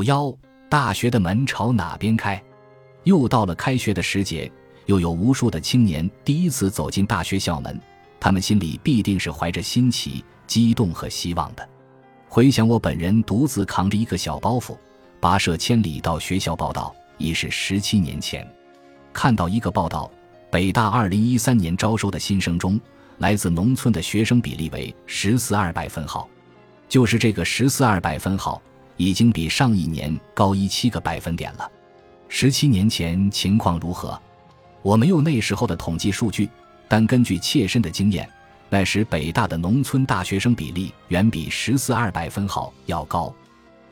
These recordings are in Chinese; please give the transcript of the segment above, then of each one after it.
五幺，大学的门朝哪边开？又到了开学的时节，又有无数的青年第一次走进大学校门，他们心里必定是怀着新奇、激动和希望的。回想我本人独自扛着一个小包袱，跋涉千里到学校报道，已是十七年前。看到一个报道，北大二零一三年招收的新生中，来自农村的学生比例为十四二百分号，就是这个十四二百分号，已经比上一年高一七个百分点了。十七年前情况如何？我没有那时候的统计数据，但根据切身的经验，那时北大的农村大学生比例远比十四二百分号要高。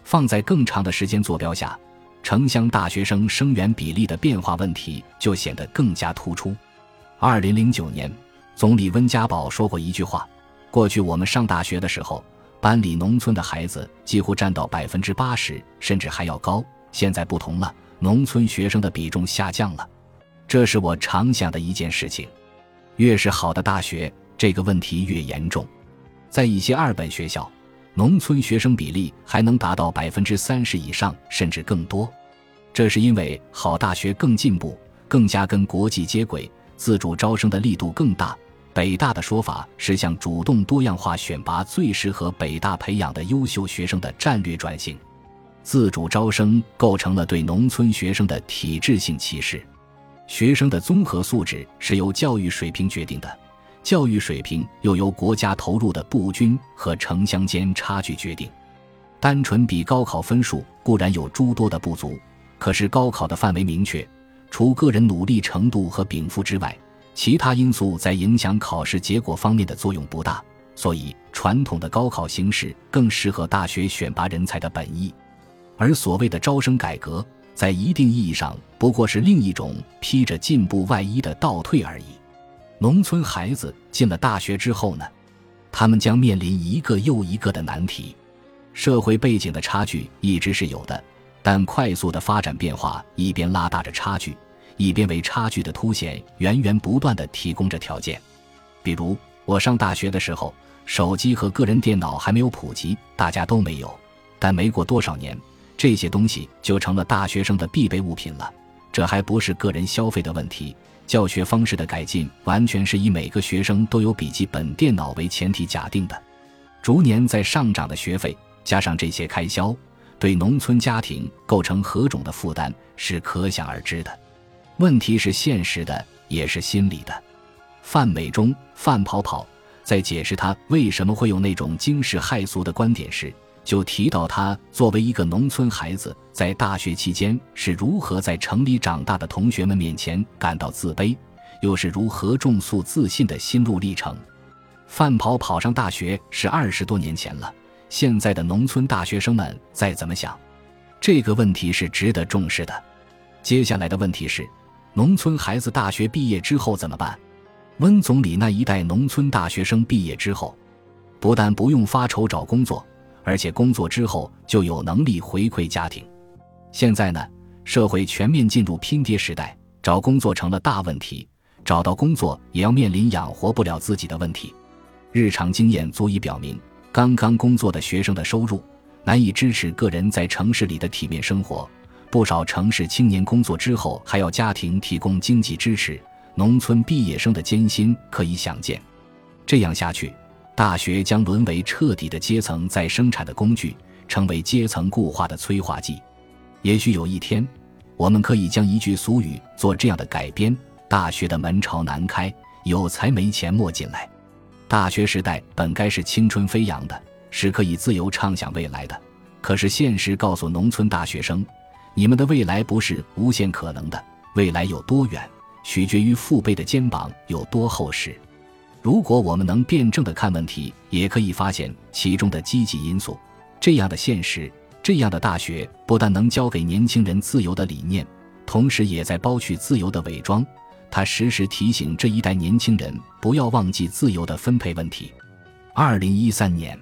放在更长的时间坐标下，城乡大学生生源比例的变化问题就显得更加突出。二零零九年，总理温家宝说过一句话：“过去我们上大学的时候，班里农村的孩子几乎占到百分之八十，甚至还要高。现在不同了。”农村学生的比重下降了，这是我常想的一件事情。越是好的大学，这个问题越严重。在一些二本学校，农村学生比例还能达到百分之三十以上，甚至更多。这是因为好大学更进步，更加跟国际接轨，自主招生的力度更大。北大的说法是向主动多样化选拔最适合北大培养的优秀学生的战略转型。自主招生构成了对农村学生的体制性歧视。学生的综合素质是由教育水平决定的，教育水平又由国家投入的不均和城乡间差距决定。单纯比高考分数固然有诸多的不足，可是高考的范围明确，除个人努力程度和禀赋之外，其他因素在影响考试结果方面的作用不大。所以，传统的高考形式更适合大学选拔人才的本意。而所谓的招生改革，在一定意义上不过是另一种披着进步外衣的倒退而已。农村孩子进了大学之后呢，他们将面临一个又一个的难题。社会背景的差距一直是有的，但快速的发展变化一边拉大着差距，一边为差距的凸显源源不断的提供着条件。比如我上大学的时候，手机和个人电脑还没有普及，大家都没有。但没过多少年。这些东西就成了大学生的必备物品了。这还不是个人消费的问题，教学方式的改进完全是以每个学生都有笔记本电脑为前提假定的。逐年在上涨的学费加上这些开销，对农村家庭构成何种的负担是可想而知的。问题是现实的，也是心理的。范美忠、范跑跑在解释他为什么会有那种惊世骇俗的观点时。就提到他作为一个农村孩子，在大学期间是如何在城里长大的同学们面前感到自卑，又是如何重塑自信的心路历程。范跑跑上大学是二十多年前了，现在的农村大学生们再怎么想，这个问题是值得重视的。接下来的问题是，农村孩子大学毕业之后怎么办？温总理那一代农村大学生毕业之后，不但不用发愁找工作。而且工作之后就有能力回馈家庭。现在呢，社会全面进入拼爹时代，找工作成了大问题。找到工作也要面临养活不了自己的问题。日常经验足以表明，刚刚工作的学生的收入难以支持个人在城市里的体面生活。不少城市青年工作之后还要家庭提供经济支持，农村毕业生的艰辛可以想见。这样下去。大学将沦为彻底的阶层再生产的工具，成为阶层固化的催化剂。也许有一天，我们可以将一句俗语做这样的改编：大学的门朝南开，有才没钱莫进来。大学时代本该是青春飞扬的，是可以自由畅想未来的。可是现实告诉农村大学生，你们的未来不是无限可能的。未来有多远，取决于父辈的肩膀有多厚实。如果我们能辩证的看问题，也可以发现其中的积极因素。这样的现实，这样的大学，不但能教给年轻人自由的理念，同时也在剥去自由的伪装。他时时提醒这一代年轻人，不要忘记自由的分配问题。二零一三年。